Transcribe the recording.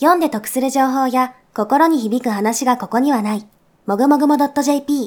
読んで得する情報や心に響く話がここにはない。もぐもぐも .jp